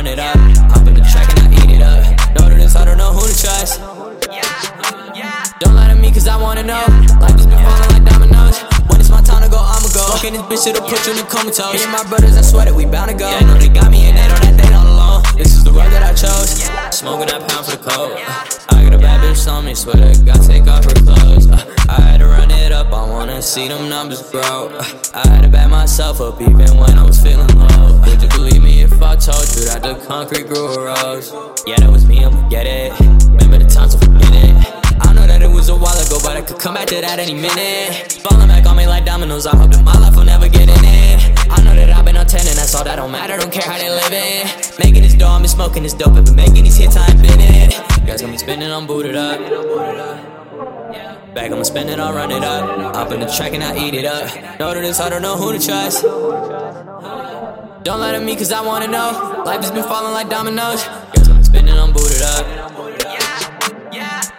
run it up. Hop in the track and I eat it up. Know that it's, I don't know who to trust. Don't lie to me, cause I wanna know. Life has been falling like dominoes. When it's my time to go, I'ma go. Fucking this bitch, it'll put you in a comatose. Me and my brothers, I swear that we bound to go. Yeah, I know they got me and they know that they all alone. This is the road that I chose. Smoking that pound for the cold. I got a bad bitch on me, swear to God, take off her clothes. Uh, I had to run it up, I wanna see them numbers, bro. Uh, I had to back myself up even when I was feeling low. Would you believe me? Concrete grew a rose? Yeah, that was me, I'ma get it. Remember the times, I forget it. I know that it was a while ago, but I could come back to that any minute. Falling back on me like dominoes, I hope that my life will never get in it. I know that I've been on 10 and that's all that don't matter, don't care how they living. Making this dough, been smoking this dope, I've been making these hits, I ain't been it. You guys got me spinning, I'm booted up. Back, I'ma spend it, I'll run it up. Up in the track and I eat it up. Know that it's hard to know who to trust. Don't lie to me, cause I wanna know. Life has been falling like dominoes. Guess I'm spinning, I'm booted up.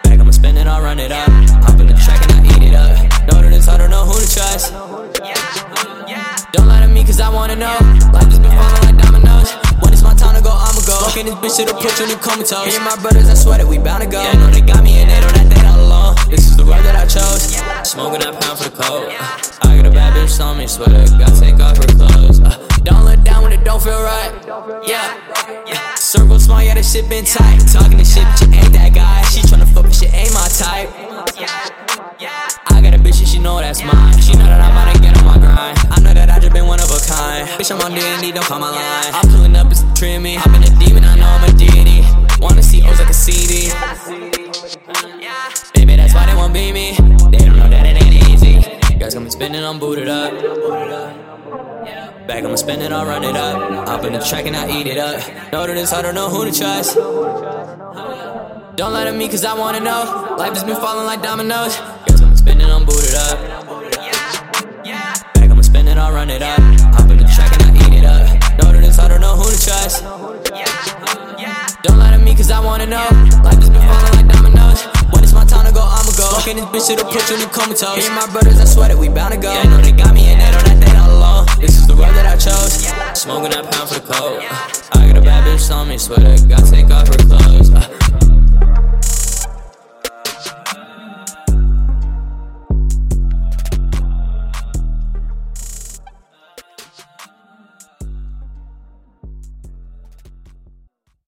Bag, I'ma spend it, I'll run it up. Up in the track and I eat it up. Know that it's hard to know who to trust. Don't lie to me, cause I wanna know. Life has been falling like dominoes. When it's my time to go, I'ma go. Fucking this bitch, it'll put you in comatose. Me and my brothers, I swear that we bound to go. Yeah, know they got me and they know that they all alone. This is the road that I chose. Smoking that pound for the cold. I got a bad bitch on me, swear to God, take right. Yeah. Circle small, yeah, that shit been tight. Talking this shit, but you ain't that guy. She tryna fuck, but shit ain't my type. I got a bitch and she know that's mine. She know that I'm about to get on my grind. I know that I just been one of a kind. Bitch, I'm on D&D, don't call my line. I'm pulling up, it's trim me. I've been a demon, I know I'm a deity. Wanna see O's like a CD. Baby, that's why they won't be me. They don't know that it ain't easy. Guys got me spinning, I'm booted up. Bag, I'ma spend it, I'll run it up. Up in the track and I eat it up. Know that it's hard to know who to trust. Don't lie to me, cause I wanna know. Life has been falling like dominoes. Guess I'm spinning, I'm booted up. Bag, I'ma spend it, I'll run it up. Up in the track and I eat it up. Know that it's hard to know who to trust. Don't lie to me, cause I wanna know. Life has been falling like dominoes. When it's my time to go, I'ma go. Fucking this bitch, it'll put you in comatose. Me and my brothers, I swear that we bound to go. Yeah, I know they got me Smoking that pound for the. Uh, I got a bad bitch on me, swear to God, take off her clothes. Uh,